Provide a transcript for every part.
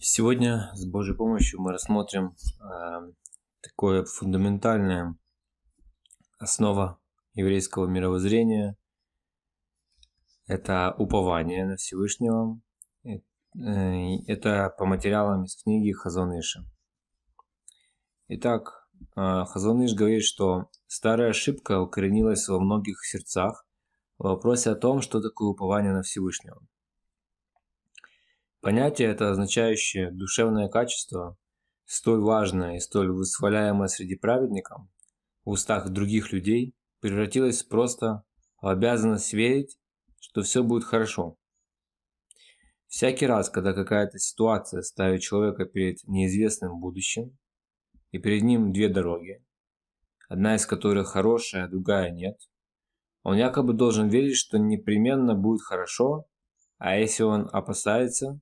Сегодня с Божьей помощью мы рассмотрим э, такое фундаментальное основа еврейского мировоззрения. Это упование на Всевышнего. Э, это по материалам из книги Хазоныша. Итак, э, Хазоныш говорит, что старая ошибка укоренилась во многих сердцах в вопросе о том, что такое упование на Всевышнего. Понятие это, означающее душевное качество, столь важное и столь восхваляемое среди праведников, в устах других людей, превратилось просто в обязанность верить, что все будет хорошо. Всякий раз, когда какая-то ситуация ставит человека перед неизвестным будущим, и перед ним две дороги, одна из которых хорошая, а другая нет, он якобы должен верить, что непременно будет хорошо, а если он опасается,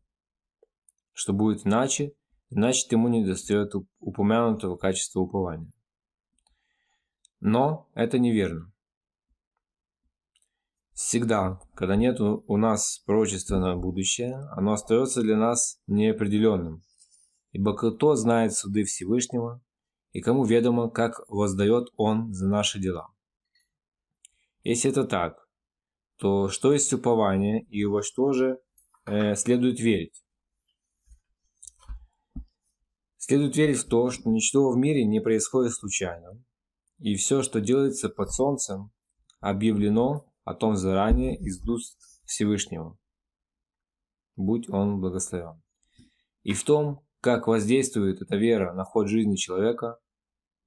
что будет иначе, значит ему не достает упомянутого качества упования. Но это неверно. Всегда, когда нет у нас пророчества на будущее, оно остается для нас неопределенным. Ибо кто знает суды Всевышнего, и кому ведомо, как воздает Он за наши дела. Если это так, то что есть упование и во что же э, следует верить? Следует верить в то, что ничто в мире не происходит случайно, и все, что делается под солнцем, объявлено о том заранее из уст Всевышнего. Будь он благословен. И в том, как воздействует эта вера на ход жизни человека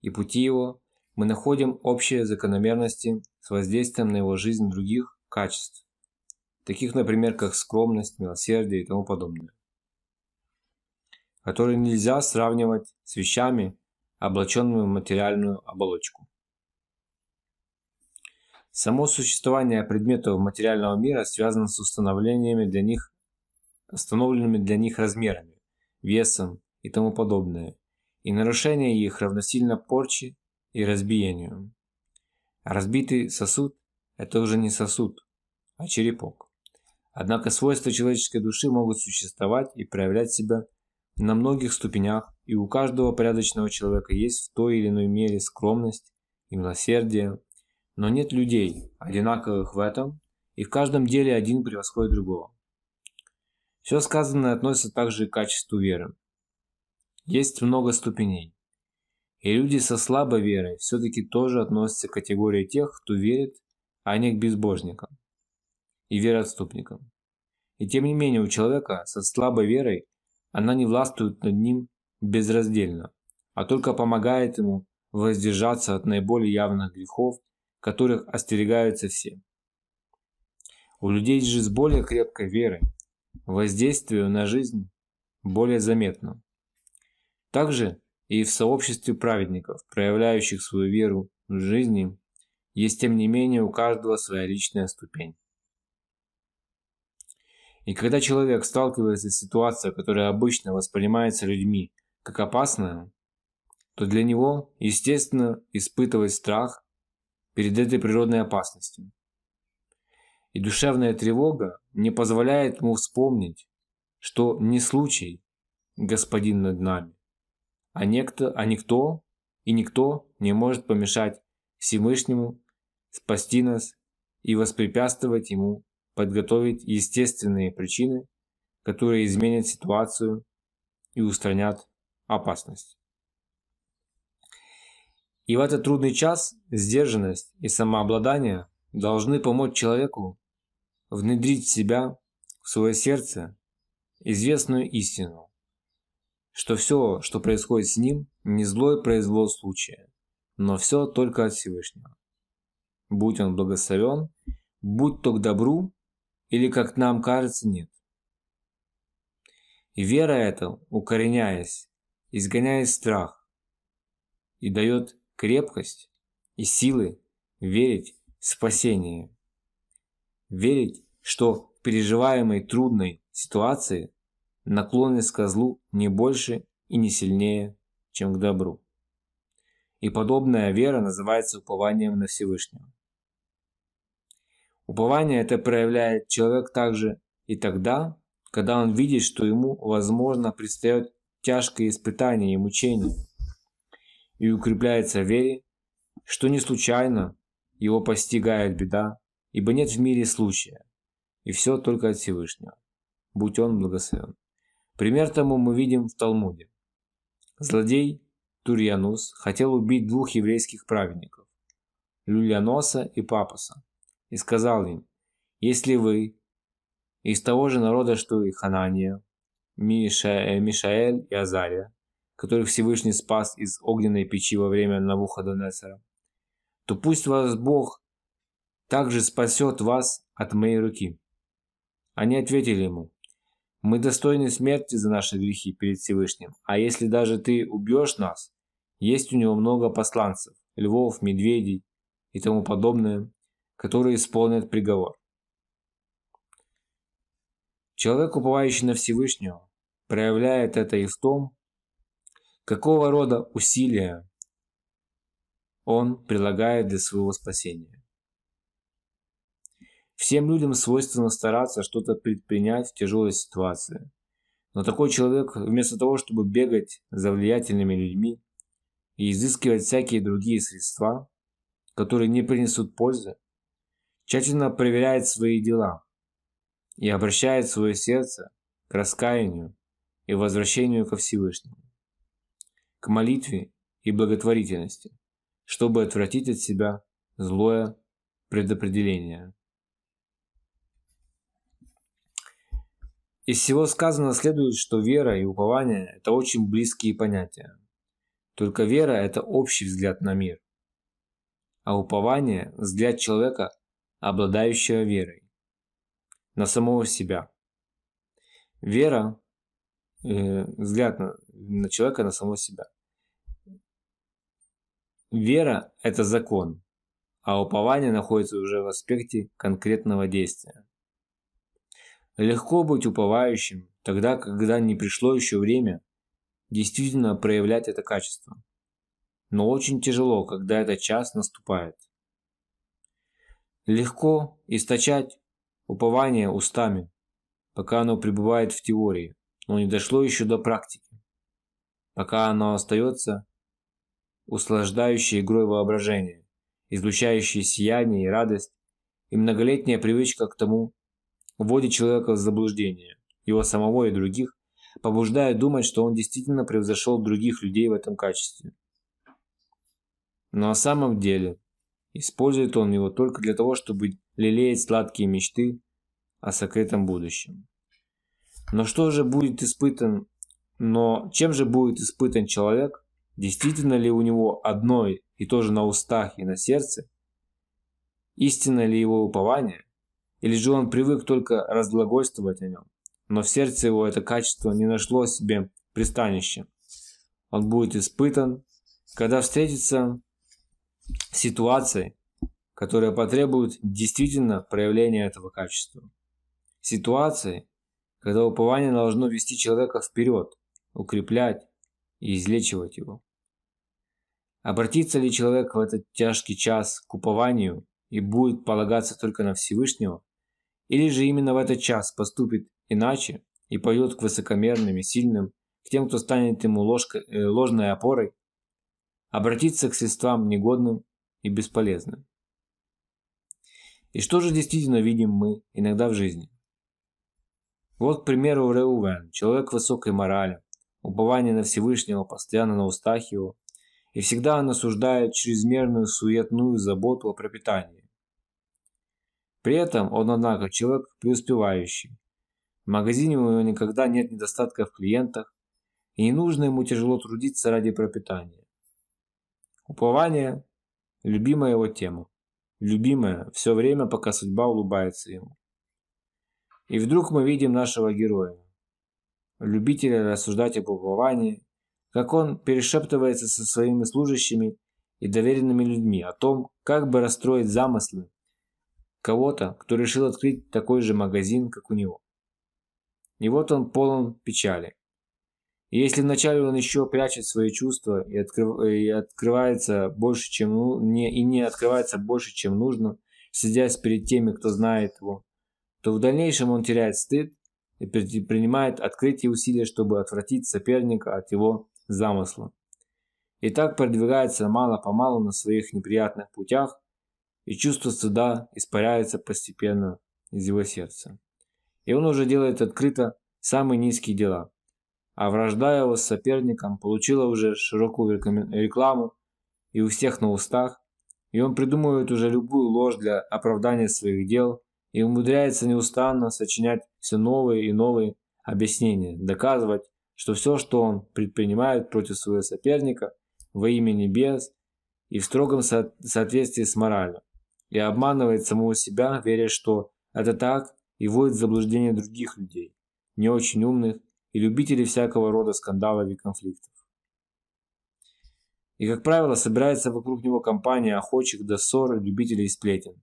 и пути его, мы находим общие закономерности с воздействием на его жизнь других качеств, таких, например, как скромность, милосердие и тому подобное которые нельзя сравнивать с вещами, облаченными в материальную оболочку. Само существование предметов материального мира связано с установлениями для них, установленными для них размерами, весом и тому подобное, и нарушение их равносильно порче и разбиению. Разбитый сосуд – это уже не сосуд, а черепок. Однако свойства человеческой души могут существовать и проявлять себя на многих ступенях, и у каждого порядочного человека есть в той или иной мере скромность и милосердие, но нет людей, одинаковых в этом, и в каждом деле один превосходит другого. Все сказанное относится также и к качеству веры. Есть много ступеней. И люди со слабой верой все-таки тоже относятся к категории тех, кто верит, а не к безбожникам и вероотступникам. И тем не менее у человека со слабой верой она не властвует над ним безраздельно, а только помогает ему воздержаться от наиболее явных грехов, которых остерегаются все. У людей же с более крепкой верой воздействие на жизнь более заметно. Также и в сообществе праведников, проявляющих свою веру в жизни, есть тем не менее у каждого своя личная ступень. И когда человек сталкивается с ситуацией, которая обычно воспринимается людьми как опасная, то для него, естественно, испытывать страх перед этой природной опасностью. И душевная тревога не позволяет ему вспомнить, что не случай господин над нами, а, некто, а никто и никто не может помешать Всевышнему спасти нас и воспрепятствовать ему подготовить естественные причины, которые изменят ситуацию и устранят опасность. И в этот трудный час сдержанность и самообладание должны помочь человеку внедрить в себя, в свое сердце, известную истину, что все, что происходит с ним, не злой произвол случая, но все только от Всевышнего. Будь он благословен, будь то к добру или, как нам кажется, нет. И вера эта, укореняясь, изгоняет страх и дает крепкость и силы верить в спасение. Верить, что в переживаемой трудной ситуации наклонность к злу не больше и не сильнее, чем к добру. И подобная вера называется упованием на Всевышнего. Упование это проявляет человек также и тогда, когда он видит, что ему, возможно, предстоит тяжкое испытание и мучение, и укрепляется в вере, что не случайно его постигает беда, ибо нет в мире случая, и все только от Всевышнего. Будь он благословен. Пример тому мы видим в Талмуде. Злодей Турьянус хотел убить двух еврейских праведников, Люльяноса и Папаса, и сказал им, если вы из того же народа, что и Ханания, Миша, э, Мишаэль и Азария, которых Всевышний спас из огненной печи во время Навуходонесора, то пусть вас Бог также спасет вас от моей руки. Они ответили ему, мы достойны смерти за наши грехи перед Всевышним, а если даже ты убьешь нас, есть у него много посланцев, львов, медведей и тому подобное, которые исполнят приговор. Человек, уповающий на Всевышнего, проявляет это и в том, какого рода усилия он прилагает для своего спасения. Всем людям свойственно стараться что-то предпринять в тяжелой ситуации. Но такой человек, вместо того, чтобы бегать за влиятельными людьми и изыскивать всякие другие средства, которые не принесут пользы, тщательно проверяет свои дела и обращает свое сердце к раскаянию и возвращению ко Всевышнему, к молитве и благотворительности чтобы отвратить от себя злое предопределение. Из всего сказанного следует, что вера и упование – это очень близкие понятия. Только вера – это общий взгляд на мир, а упование – взгляд человека, обладающего верой, на самого себя. Вера э, – взгляд на, на человека, на самого себя – Вера – это закон, а упование находится уже в аспекте конкретного действия. Легко быть уповающим тогда, когда не пришло еще время действительно проявлять это качество. Но очень тяжело, когда этот час наступает. Легко источать упование устами, пока оно пребывает в теории, но не дошло еще до практики, пока оно остается услаждающей игрой воображения, излучающей сияние и радость, и многолетняя привычка к тому вводит человека в заблуждение, его самого и других, побуждая думать, что он действительно превзошел других людей в этом качестве. Но на самом деле использует он его только для того, чтобы лелеять сладкие мечты о сокрытом будущем. Но что же будет испытан, но чем же будет испытан человек, Действительно ли у него одно и то же на устах и на сердце? Истинно ли его упование? Или же он привык только разглагольствовать о нем, но в сердце его это качество не нашло себе пристанища? Он будет испытан, когда встретится ситуацией, которая потребует действительно проявления этого качества. Ситуации, когда упование должно вести человека вперед, укреплять и излечивать его. Обратится ли человек в этот тяжкий час к упованию и будет полагаться только на Всевышнего? Или же именно в этот час поступит иначе и пойдет к высокомерным и сильным, к тем, кто станет ему ложкой, э, ложной опорой? Обратиться к средствам негодным и бесполезным. И что же действительно видим мы иногда в жизни? Вот, к примеру, Реувен, человек высокой морали, упование на Всевышнего постоянно на устах его, и всегда он осуждает чрезмерную суетную заботу о пропитании. При этом он, однако, человек преуспевающий. В магазине у него никогда нет недостатка в клиентах, и не нужно ему тяжело трудиться ради пропитания. Упование – любимая его тема. Любимая все время, пока судьба улыбается ему. И вдруг мы видим нашего героя, любителя рассуждать об уповании, как он перешептывается со своими служащими и доверенными людьми о том, как бы расстроить замыслы кого-то, кто решил открыть такой же магазин, как у него. И вот он полон печали. И если вначале он еще прячет свои чувства и, открыв, и открывается больше, чем ну, не, и не открывается больше, чем нужно, сидясь перед теми, кто знает его, то в дальнейшем он теряет стыд, и предпринимает открытие усилия, чтобы отвратить соперника от его замысла. И так продвигается мало-помалу на своих неприятных путях, и чувство стыда испаряется постепенно из его сердца. И он уже делает открыто самые низкие дела. А вражда его с соперником получила уже широкую рекламу и у всех на устах, и он придумывает уже любую ложь для оправдания своих дел и умудряется неустанно сочинять все новые и новые объяснения, доказывать, что все, что он предпринимает против своего соперника во имя небес и в строгом со соответствии с моралью, и обманывает самого себя, веря, что это так, и вводит в заблуждение других людей, не очень умных и любителей всякого рода скандалов и конфликтов. И, как правило, собирается вокруг него компания охочих до ссор любителей сплетен.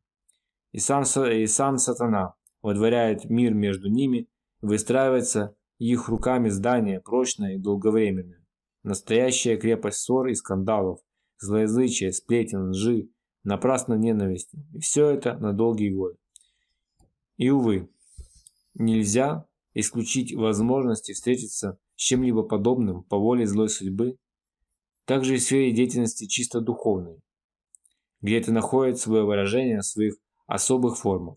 И сам, и сам сатана водворяет мир между ними, выстраивается их руками здание прочное и долговременное. Настоящая крепость ссор и скандалов, злоязычия, сплетен, лжи, напрасной ненависти. И все это на долгие годы. И, увы, нельзя исключить возможности встретиться с чем-либо подобным по воле злой судьбы также и в сфере деятельности чисто духовной, где это находит свое выражение в своих особых формах,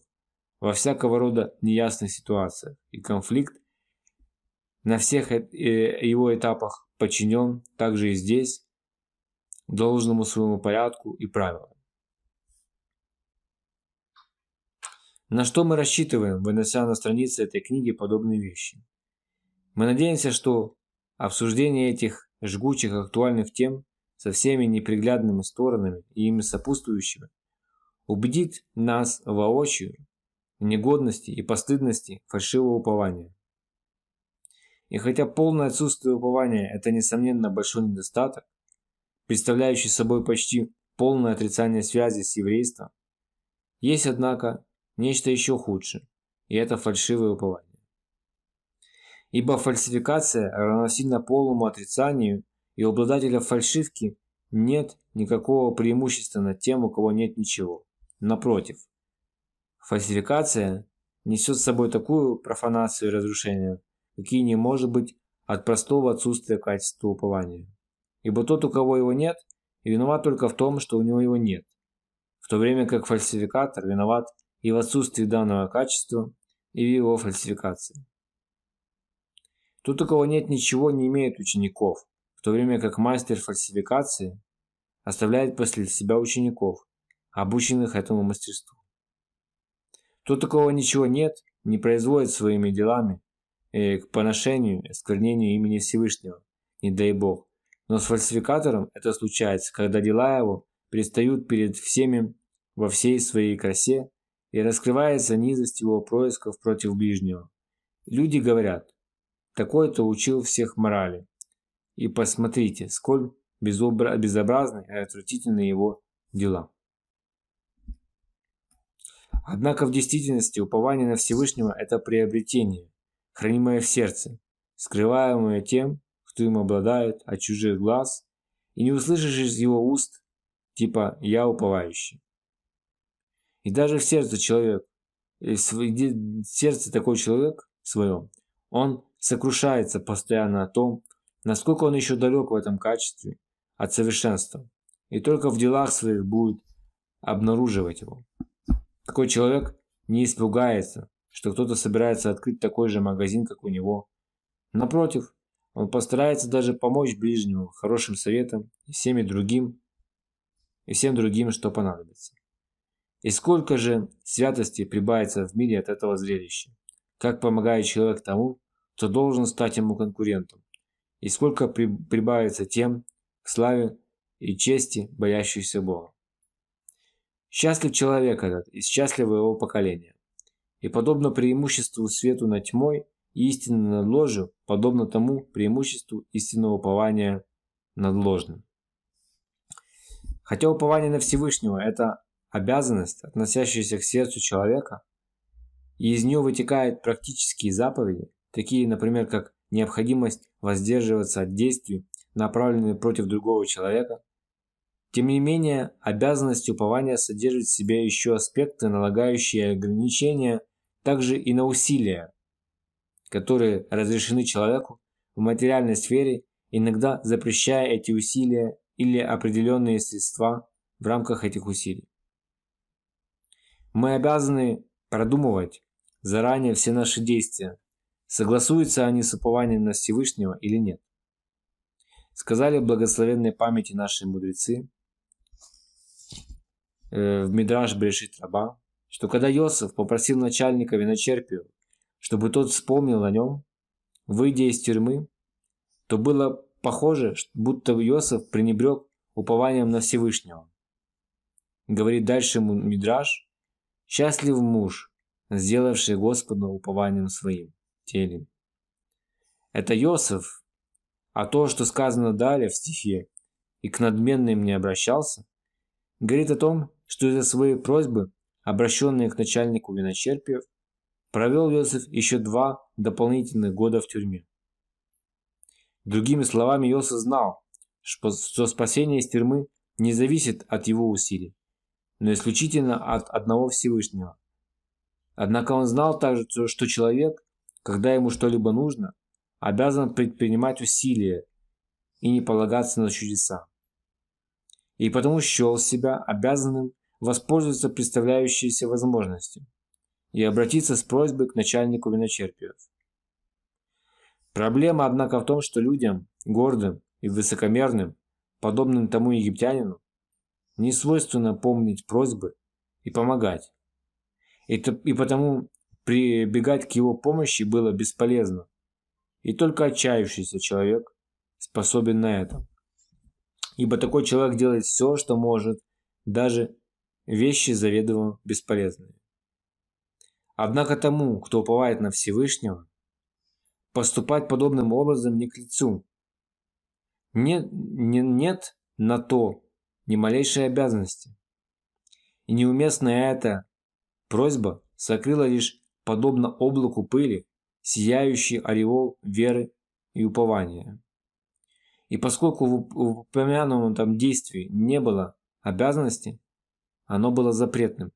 во всякого рода неясных ситуациях, и конфликт на всех э, его этапах подчинен также и здесь должному своему порядку и правилам. На что мы рассчитываем, вынося на страницы этой книги подобные вещи? Мы надеемся, что обсуждение этих жгучих актуальных тем со всеми неприглядными сторонами и ими сопутствующими, убедит нас воочию в негодности и постыдности фальшивого упования. И хотя полное отсутствие упования – это, несомненно, большой недостаток, представляющий собой почти полное отрицание связи с еврейством, есть, однако, нечто еще худшее, и это фальшивое упование ибо фальсификация равносильно полному отрицанию, и у обладателя фальшивки нет никакого преимущества над тем, у кого нет ничего. Напротив, фальсификация несет с собой такую профанацию и разрушение, какие не может быть от простого отсутствия качества упования. Ибо тот, у кого его нет, виноват только в том, что у него его нет, в то время как фальсификатор виноват и в отсутствии данного качества, и в его фальсификации. Тут у кого нет ничего, не имеет учеников, в то время как мастер фальсификации оставляет после себя учеников, обученных этому мастерству. Тот, у кого ничего нет, не производит своими делами э, к поношению, осквернению имени Всевышнего, не дай Бог. Но с фальсификатором это случается, когда дела его предстают перед всеми во всей своей красе и раскрывается низость его происков против ближнего. Люди говорят, такой-то учил всех морали. И посмотрите, сколь безобра... безобразны и отвратительны его дела. Однако в действительности упование на Всевышнего – это приобретение, хранимое в сердце, скрываемое тем, кто им обладает от чужих глаз, и не услышишь из его уст, типа «я уповающий». И даже в сердце человек, в сердце такой человек своем, он сокрушается постоянно о том, насколько он еще далек в этом качестве от совершенства, и только в делах своих будет обнаруживать его. Такой человек не испугается, что кто-то собирается открыть такой же магазин, как у него. Напротив, он постарается даже помочь ближнему хорошим советом и всеми другим, и всем другим, что понадобится. И сколько же святости прибавится в мире от этого зрелища, как помогает человек тому, кто должен стать ему конкурентом, и сколько при, прибавится тем к славе и чести, боящихся Бога. Счастлив человек этот, и счастливо его поколение. И подобно преимуществу свету над тьмой и истины над ложью, подобно тому преимуществу истинного упования над ложным. Хотя упование на Всевышнего – это обязанность, относящаяся к сердцу человека, и из нее вытекают практические заповеди, такие, например, как необходимость воздерживаться от действий, направленных против другого человека. Тем не менее, обязанность упования содержит в себе еще аспекты, налагающие ограничения также и на усилия, которые разрешены человеку в материальной сфере, иногда запрещая эти усилия или определенные средства в рамках этих усилий. Мы обязаны продумывать заранее все наши действия, согласуются они с упованием на Всевышнего или нет. Сказали благословенной памяти наши мудрецы э, в Мидраш Брешит Раба, что когда Йосиф попросил начальника виночерпию, чтобы тот вспомнил о нем, выйдя из тюрьмы, то было похоже, будто Йосиф пренебрег упованием на Всевышнего. Говорит дальше Мидраш, счастлив муж, сделавший Господа упованием своим теле. Это Йосиф, а то, что сказано далее в стихе, и к надменным не обращался, говорит о том, что из-за своей просьбы, обращенные к начальнику виночерпиев, провел Йосиф еще два дополнительных года в тюрьме. Другими словами, Йосиф знал, что спасение из тюрьмы не зависит от его усилий, но исключительно от одного Всевышнего. Однако он знал также, что человек, когда ему что-либо нужно, обязан предпринимать усилия и не полагаться на чудеса. И потому счел себя обязанным воспользоваться представляющейся возможностью и обратиться с просьбой к начальнику виночерпиев. Проблема, однако, в том, что людям, гордым и высокомерным, подобным тому египтянину, не свойственно помнить просьбы и помогать. И, и потому прибегать к его помощи было бесполезно. И только отчаявшийся человек способен на это. Ибо такой человек делает все, что может, даже вещи заведомо бесполезные. Однако тому, кто уповает на Всевышнего, поступать подобным образом не к лицу. Нет, не, нет на то ни малейшей обязанности. И неуместная эта просьба сокрыла лишь, подобно облаку пыли, сияющий ореол веры и упования. И поскольку в упомянутом там действии не было обязанности, оно было запретным.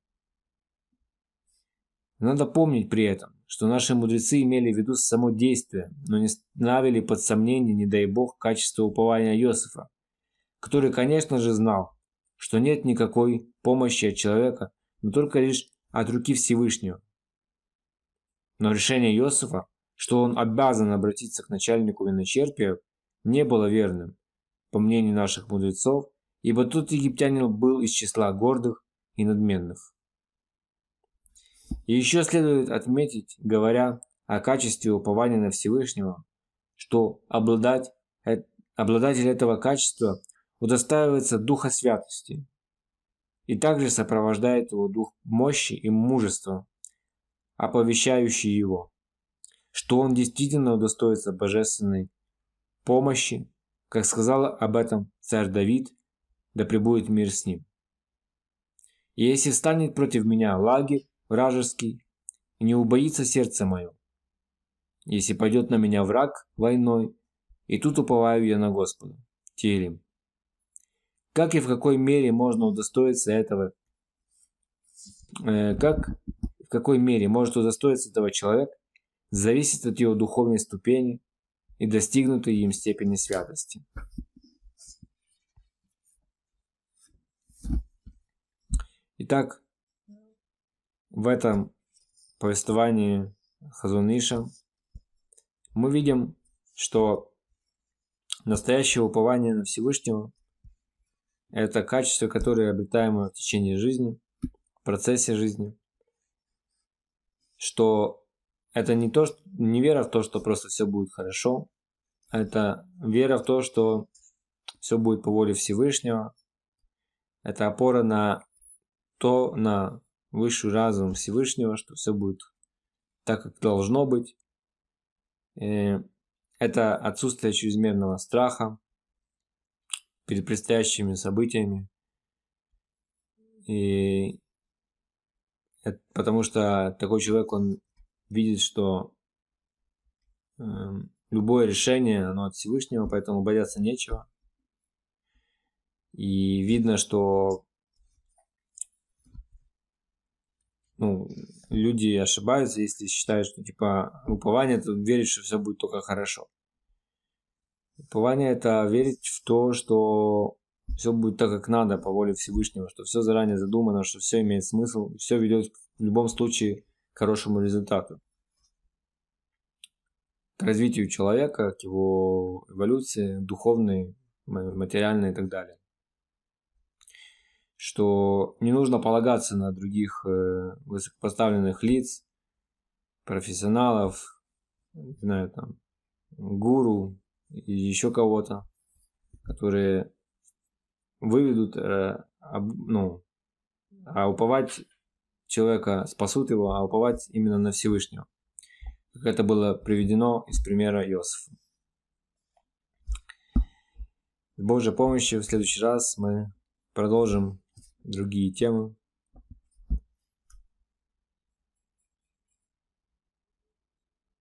Надо помнить при этом, что наши мудрецы имели в виду само действие, но не ставили под сомнение, не дай бог, качество упования Иосифа, который, конечно же, знал, что нет никакой помощи от человека, но только лишь от руки Всевышнего. Но решение Иосифа, что он обязан обратиться к начальнику виночерпия, не было верным, по мнению наших мудрецов, ибо тот египтянин был из числа гордых и надменных. И еще следует отметить, говоря о качестве упования на Всевышнего, что обладать, э, обладатель этого качества удостаивается Духа Святости и также сопровождает его Дух мощи и мужества, оповещающий его, что он действительно удостоится божественной помощи, как сказал об этом царь Давид, да пребудет мир с ним. И если встанет против меня лагерь, вражеский, не убоится сердце мое. Если пойдет на меня враг войной, и тут уповаю я на Господа. Телем. Как и в какой мере можно удостоиться этого? Э, как в какой мере может удостоиться этого человек, зависит от его духовной ступени и достигнутой им степени святости. Итак, в этом повествовании Хазуниша мы видим, что настоящее упование на Всевышнего – это качество, которое обретаем в течение жизни, в процессе жизни, что это не, то, что, не вера в то, что просто все будет хорошо, а это вера в то, что все будет по воле Всевышнего, это опора на то, на высший разум Всевышнего, что все будет так, как должно быть. Э, это отсутствие чрезмерного страха перед предстоящими событиями. И это потому что такой человек, он видит, что э, любое решение, оно от Всевышнего, поэтому бояться нечего. И видно, что ну, люди ошибаются, если считают, что типа упование это верить, что все будет только хорошо. Упование это верить в то, что все будет так, как надо по воле Всевышнего, что все заранее задумано, что все имеет смысл, все ведет в любом случае к хорошему результату. К развитию человека, к его эволюции, духовной, материальной и так далее. Что не нужно полагаться на других э, высокопоставленных лиц, профессионалов, не знаю, там, гуру еще кого-то, которые выведут, э, ну, а уповать человека спасут его, а уповать именно на Всевышнего. Как это было приведено из примера Иосифа. С Божьей помощью в следующий раз мы продолжим другие темы.